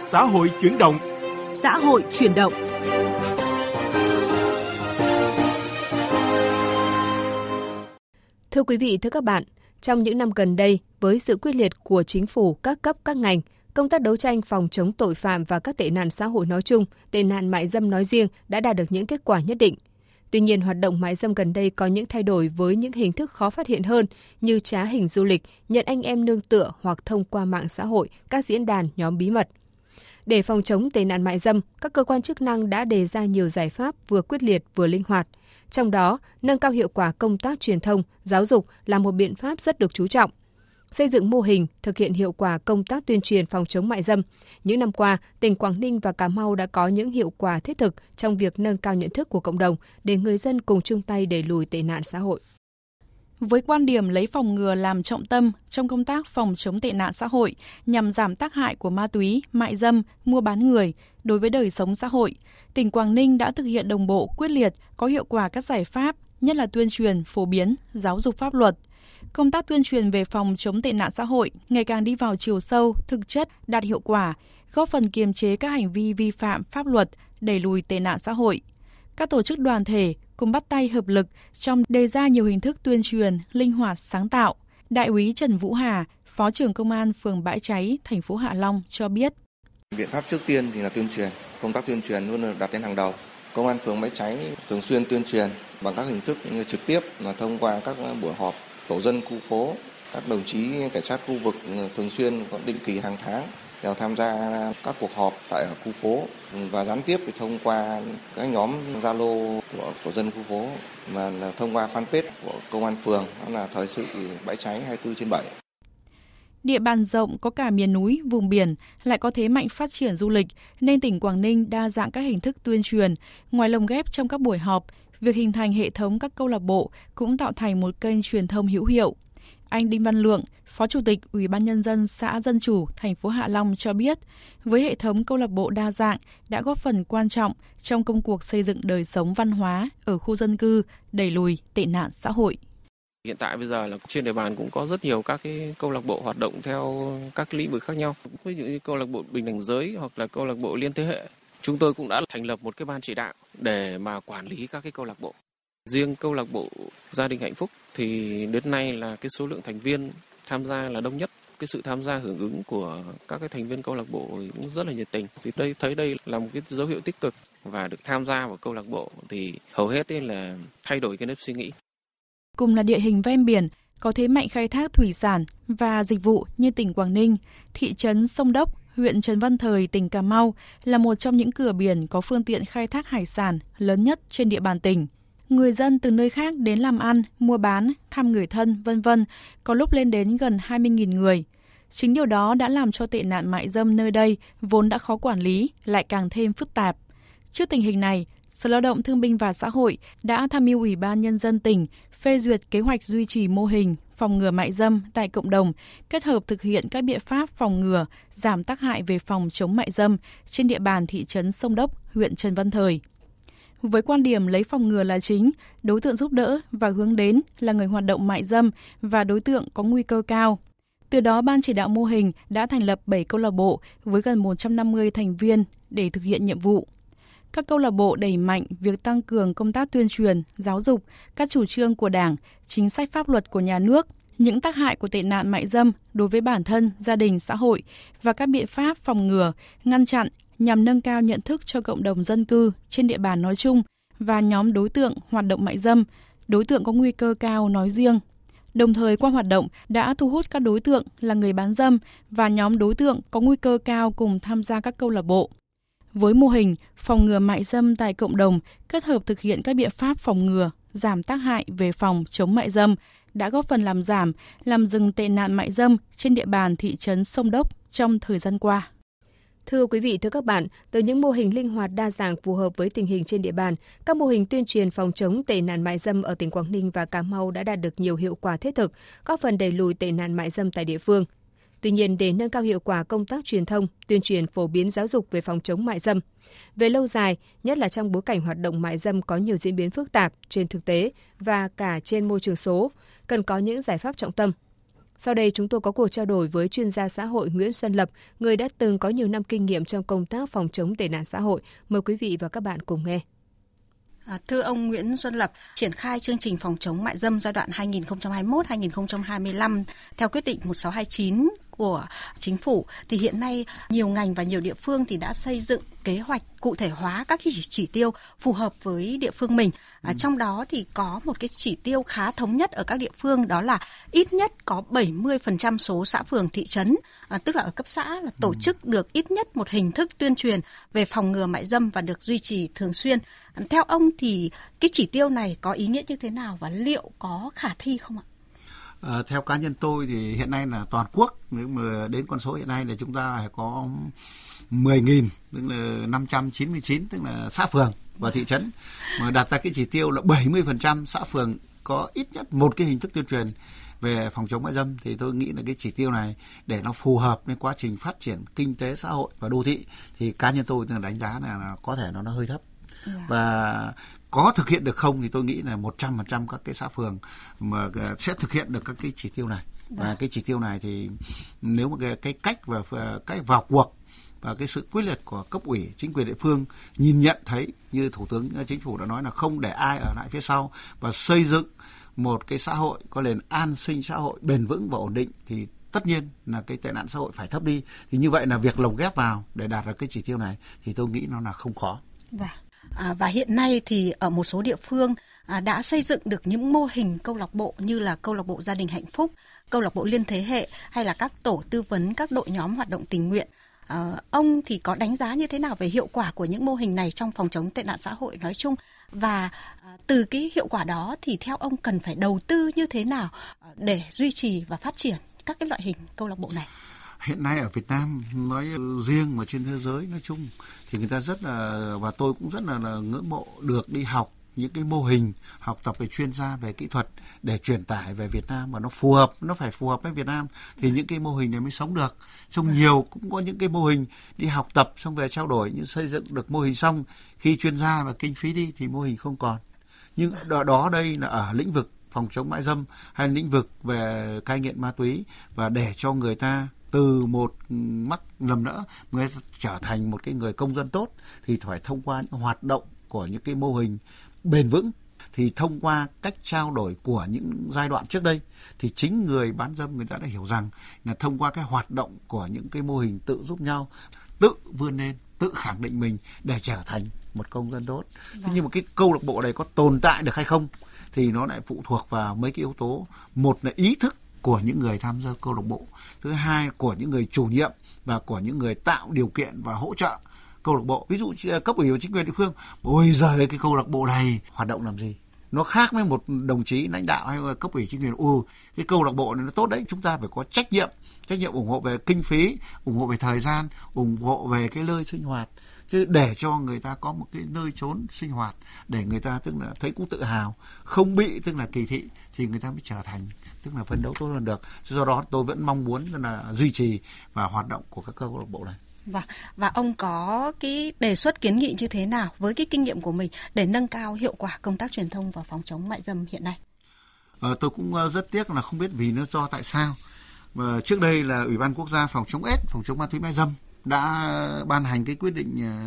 Xã hội chuyển động. Xã hội chuyển động. Thưa quý vị, thưa các bạn, trong những năm gần đây, với sự quyết liệt của chính phủ, các cấp, các ngành, công tác đấu tranh phòng chống tội phạm và các tệ nạn xã hội nói chung, tệ nạn mại dâm nói riêng đã đạt được những kết quả nhất định. Tuy nhiên, hoạt động mại dâm gần đây có những thay đổi với những hình thức khó phát hiện hơn như trá hình du lịch, nhận anh em nương tựa hoặc thông qua mạng xã hội, các diễn đàn, nhóm bí mật. Để phòng chống tệ nạn mại dâm, các cơ quan chức năng đã đề ra nhiều giải pháp vừa quyết liệt vừa linh hoạt. Trong đó, nâng cao hiệu quả công tác truyền thông, giáo dục là một biện pháp rất được chú trọng xây dựng mô hình thực hiện hiệu quả công tác tuyên truyền phòng chống mại dâm. Những năm qua, tỉnh Quảng Ninh và Cà Mau đã có những hiệu quả thiết thực trong việc nâng cao nhận thức của cộng đồng để người dân cùng chung tay đẩy lùi tệ nạn xã hội. Với quan điểm lấy phòng ngừa làm trọng tâm trong công tác phòng chống tệ nạn xã hội nhằm giảm tác hại của ma túy, mại dâm, mua bán người đối với đời sống xã hội, tỉnh Quảng Ninh đã thực hiện đồng bộ quyết liệt có hiệu quả các giải pháp, nhất là tuyên truyền, phổ biến, giáo dục pháp luật, công tác tuyên truyền về phòng chống tệ nạn xã hội ngày càng đi vào chiều sâu, thực chất, đạt hiệu quả, góp phần kiềm chế các hành vi vi phạm pháp luật, đẩy lùi tệ nạn xã hội. Các tổ chức đoàn thể cùng bắt tay hợp lực trong đề ra nhiều hình thức tuyên truyền linh hoạt sáng tạo. Đại úy Trần Vũ Hà, Phó trưởng Công an phường Bãi Cháy, thành phố Hạ Long cho biết. Biện pháp trước tiên thì là tuyên truyền, công tác tuyên truyền luôn được đặt lên hàng đầu. Công an phường Bãi Cháy thường xuyên tuyên truyền bằng các hình thức như trực tiếp là thông qua các buổi họp tổ dân khu phố, các đồng chí cảnh sát khu vực ừ, thường xuyên có định kỳ hàng tháng đều tham gia các cuộc họp tại khu phố và gián tiếp thì thông qua các nhóm Zalo của tổ dân khu phố mà là thông qua fanpage của công an phường đó là thời sự bãi cháy 24 trên 7. Địa bàn rộng có cả miền núi, vùng biển, lại có thế mạnh phát triển du lịch, nên tỉnh Quảng Ninh đa dạng các hình thức tuyên truyền. Ngoài lồng ghép trong các buổi họp, việc hình thành hệ thống các câu lạc bộ cũng tạo thành một kênh truyền thông hữu hiệu. Anh Đinh Văn Lượng, Phó Chủ tịch Ủy ban Nhân dân xã Dân Chủ, thành phố Hạ Long cho biết, với hệ thống câu lạc bộ đa dạng đã góp phần quan trọng trong công cuộc xây dựng đời sống văn hóa ở khu dân cư, đẩy lùi tệ nạn xã hội. Hiện tại bây giờ là trên địa bàn cũng có rất nhiều các cái câu lạc bộ hoạt động theo các lĩnh vực khác nhau. Ví dụ như câu lạc bộ bình đẳng giới hoặc là câu lạc bộ liên thế hệ. Chúng tôi cũng đã thành lập một cái ban chỉ đạo để mà quản lý các cái câu lạc bộ. Riêng câu lạc bộ gia đình hạnh phúc thì đến nay là cái số lượng thành viên tham gia là đông nhất. Cái sự tham gia hưởng ứng của các cái thành viên câu lạc bộ cũng rất là nhiệt tình. Thì đây thấy đây là một cái dấu hiệu tích cực và được tham gia vào câu lạc bộ thì hầu hết là thay đổi cái nếp suy nghĩ. Cùng là địa hình ven biển, có thế mạnh khai thác thủy sản và dịch vụ như tỉnh Quảng Ninh, thị trấn Sông Đốc, huyện Trần Văn Thời, tỉnh Cà Mau là một trong những cửa biển có phương tiện khai thác hải sản lớn nhất trên địa bàn tỉnh. Người dân từ nơi khác đến làm ăn, mua bán, thăm người thân, vân vân, có lúc lên đến gần 20.000 người. Chính điều đó đã làm cho tệ nạn mại dâm nơi đây vốn đã khó quản lý, lại càng thêm phức tạp. Trước tình hình này, Sở Lao động Thương binh và Xã hội đã tham mưu Ủy ban Nhân dân tỉnh phê duyệt kế hoạch duy trì mô hình phòng ngừa mại dâm tại cộng đồng, kết hợp thực hiện các biện pháp phòng ngừa, giảm tác hại về phòng chống mại dâm trên địa bàn thị trấn Sông Đốc, huyện Trần Văn Thời. Với quan điểm lấy phòng ngừa là chính, đối tượng giúp đỡ và hướng đến là người hoạt động mại dâm và đối tượng có nguy cơ cao. Từ đó, Ban chỉ đạo mô hình đã thành lập 7 câu lạc bộ với gần 150 thành viên để thực hiện nhiệm vụ các câu lạc bộ đẩy mạnh việc tăng cường công tác tuyên truyền, giáo dục, các chủ trương của Đảng, chính sách pháp luật của nhà nước, những tác hại của tệ nạn mại dâm đối với bản thân, gia đình, xã hội và các biện pháp phòng ngừa, ngăn chặn nhằm nâng cao nhận thức cho cộng đồng dân cư trên địa bàn nói chung và nhóm đối tượng hoạt động mại dâm, đối tượng có nguy cơ cao nói riêng. Đồng thời qua hoạt động đã thu hút các đối tượng là người bán dâm và nhóm đối tượng có nguy cơ cao cùng tham gia các câu lạc bộ với mô hình phòng ngừa mại dâm tại cộng đồng kết hợp thực hiện các biện pháp phòng ngừa, giảm tác hại về phòng chống mại dâm đã góp phần làm giảm, làm dừng tệ nạn mại dâm trên địa bàn thị trấn Sông Đốc trong thời gian qua. Thưa quý vị, thưa các bạn, từ những mô hình linh hoạt đa dạng phù hợp với tình hình trên địa bàn, các mô hình tuyên truyền phòng chống tệ nạn mại dâm ở tỉnh Quảng Ninh và Cà Mau đã đạt được nhiều hiệu quả thiết thực, góp phần đẩy lùi tệ nạn mại dâm tại địa phương. Tuy nhiên, để nâng cao hiệu quả công tác truyền thông, tuyên truyền phổ biến giáo dục về phòng chống mại dâm, về lâu dài, nhất là trong bối cảnh hoạt động mại dâm có nhiều diễn biến phức tạp trên thực tế và cả trên môi trường số, cần có những giải pháp trọng tâm. Sau đây chúng tôi có cuộc trao đổi với chuyên gia xã hội Nguyễn Xuân Lập, người đã từng có nhiều năm kinh nghiệm trong công tác phòng chống tệ nạn xã hội. Mời quý vị và các bạn cùng nghe. À, thưa ông Nguyễn Xuân Lập, triển khai chương trình phòng chống mại dâm giai đoạn 2021-2025 theo quyết định 1629 của chính phủ thì hiện nay nhiều ngành và nhiều địa phương thì đã xây dựng kế hoạch cụ thể hóa các cái chỉ tiêu phù hợp với địa phương mình. À, ừ. Trong đó thì có một cái chỉ tiêu khá thống nhất ở các địa phương đó là ít nhất có 70% số xã phường thị trấn, à, tức là ở cấp xã là tổ ừ. chức được ít nhất một hình thức tuyên truyền về phòng ngừa mại dâm và được duy trì thường xuyên. À, theo ông thì cái chỉ tiêu này có ý nghĩa như thế nào và liệu có khả thi không ạ? À, theo cá nhân tôi thì hiện nay là toàn quốc nếu mà đến con số hiện nay là chúng ta có 10.000 tức là 599 tức là xã phường và thị trấn. Mà đặt ra cái chỉ tiêu là 70% xã phường có ít nhất một cái hình thức tuyên truyền về phòng chống mại dâm thì tôi nghĩ là cái chỉ tiêu này để nó phù hợp với quá trình phát triển kinh tế xã hội và đô thị thì cá nhân tôi đánh giá là, có thể nó nó hơi thấp. Dạ. và có thực hiện được không thì tôi nghĩ là 100% các cái xã phường mà ờ, sẽ thực hiện được các cái chỉ tiêu này và dạ. cái chỉ tiêu này thì nếu mà cái, cái cách và cách vào cuộc và cái sự quyết liệt của cấp ủy chính quyền địa phương nhìn nhận thấy như thủ tướng chính phủ đã nói là không để ai ở lại phía sau và xây dựng một cái xã hội có nền an sinh xã hội bền vững và ổn định thì tất nhiên là cái tệ nạn xã hội phải thấp đi thì như vậy là việc lồng ghép vào để đạt được cái chỉ tiêu này thì tôi nghĩ nó là không khó. Vâng. À, và hiện nay thì ở một số địa phương à, đã xây dựng được những mô hình câu lạc bộ như là câu lạc bộ gia đình hạnh phúc, câu lạc bộ liên thế hệ hay là các tổ tư vấn các đội nhóm hoạt động tình nguyện. À, ông thì có đánh giá như thế nào về hiệu quả của những mô hình này trong phòng chống tệ nạn xã hội nói chung và à, từ cái hiệu quả đó thì theo ông cần phải đầu tư như thế nào à, để duy trì và phát triển các cái loại hình câu lạc bộ này? hiện nay ở Việt Nam nói riêng mà trên thế giới nói chung thì người ta rất là và tôi cũng rất là, là ngưỡng mộ được đi học những cái mô hình học tập về chuyên gia về kỹ thuật để truyền tải về Việt Nam và nó phù hợp nó phải phù hợp với Việt Nam thì những cái mô hình này mới sống được trong vâng. nhiều cũng có những cái mô hình đi học tập xong về trao đổi nhưng xây dựng được mô hình xong khi chuyên gia và kinh phí đi thì mô hình không còn nhưng đó, đó đây là ở lĩnh vực phòng chống mại dâm hay lĩnh vực về cai nghiện ma túy và để cho người ta từ một mắc lầm nữa người trở thành một cái người công dân tốt thì phải thông qua những hoạt động của những cái mô hình bền vững thì thông qua cách trao đổi của những giai đoạn trước đây thì chính người bán dâm người ta đã hiểu rằng là thông qua cái hoạt động của những cái mô hình tự giúp nhau tự vươn lên tự khẳng định mình để trở thành một công dân tốt vâng. thế nhưng mà cái câu lạc bộ này có tồn tại được hay không thì nó lại phụ thuộc vào mấy cái yếu tố một là ý thức của những người tham gia câu lạc bộ thứ hai của những người chủ nhiệm và của những người tạo điều kiện và hỗ trợ câu lạc bộ. Ví dụ à, cấp ủy và chính quyền địa phương, ôi giời, cái câu lạc bộ này hoạt động làm gì? Nó khác với một đồng chí lãnh đạo hay cấp ủy chính quyền. Ừ cái câu lạc bộ này nó tốt đấy, chúng ta phải có trách nhiệm trách nhiệm ủng hộ về kinh phí, ủng hộ về thời gian, ủng hộ về cái nơi sinh hoạt. Chứ để cho người ta có một cái nơi trốn sinh hoạt, để người ta tức là thấy cũng tự hào, không bị tức là kỳ thị, thì người ta mới trở thành tức là phấn đấu tốt hơn được. Do đó tôi vẫn mong muốn là duy trì và hoạt động của các câu lạc bộ này và và ông có cái đề xuất kiến nghị như thế nào với cái kinh nghiệm của mình để nâng cao hiệu quả công tác truyền thông và phòng chống mại dâm hiện nay? À, tôi cũng ờ, rất tiếc là không biết vì nó do tại sao. Và trước đây là Ủy ban Quốc gia phòng chống AIDS, phòng chống ma túy mại dâm đã ban hành cái quyết định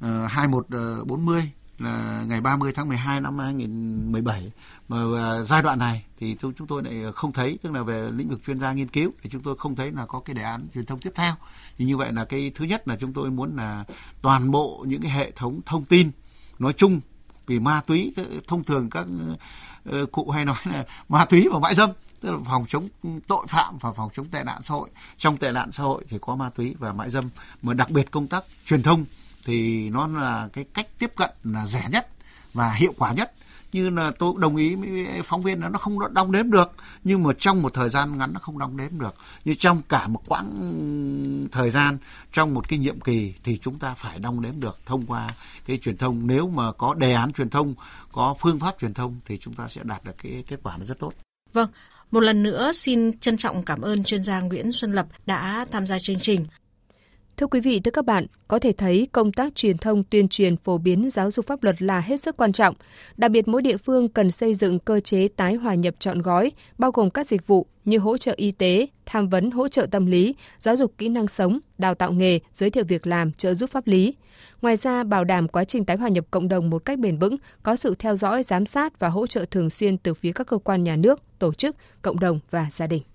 uh, 2140 là ngày 30 tháng 12 năm 2017 mà à, giai đoạn này thì chúng chúng tôi lại không thấy, tức là về lĩnh vực chuyên gia nghiên cứu thì chúng tôi không thấy là có cái đề án truyền thông tiếp theo. Thì như vậy là cái thứ nhất là chúng tôi muốn là toàn bộ những cái hệ thống thông tin nói chung vì ma túy thông thường các ờ, cụ hay nói là ma túy và mại dâm, tức là phòng chống tội phạm và phòng chống tệ nạn xã hội. Trong tệ nạn xã hội thì có ma túy và mại dâm, mà đặc biệt công tác truyền thông thì nó là cái cách tiếp cận là rẻ nhất và hiệu quả nhất. Như là tôi đồng ý với phóng viên là nó không đong đếm được, nhưng mà trong một thời gian ngắn nó không đong đếm được. Như trong cả một quãng thời gian, trong một cái nhiệm kỳ thì chúng ta phải đong đếm được thông qua cái truyền thông. Nếu mà có đề án truyền thông, có phương pháp truyền thông thì chúng ta sẽ đạt được cái kết quả nó rất tốt. Vâng một lần nữa xin trân trọng cảm ơn chuyên gia Nguyễn Xuân Lập đã tham gia chương trình. Thưa quý vị, thưa các bạn, có thể thấy công tác truyền thông tuyên truyền phổ biến giáo dục pháp luật là hết sức quan trọng. Đặc biệt mỗi địa phương cần xây dựng cơ chế tái hòa nhập trọn gói, bao gồm các dịch vụ như hỗ trợ y tế, tham vấn hỗ trợ tâm lý, giáo dục kỹ năng sống, đào tạo nghề, giới thiệu việc làm, trợ giúp pháp lý. Ngoài ra, bảo đảm quá trình tái hòa nhập cộng đồng một cách bền vững, có sự theo dõi, giám sát và hỗ trợ thường xuyên từ phía các cơ quan nhà nước, tổ chức, cộng đồng và gia đình.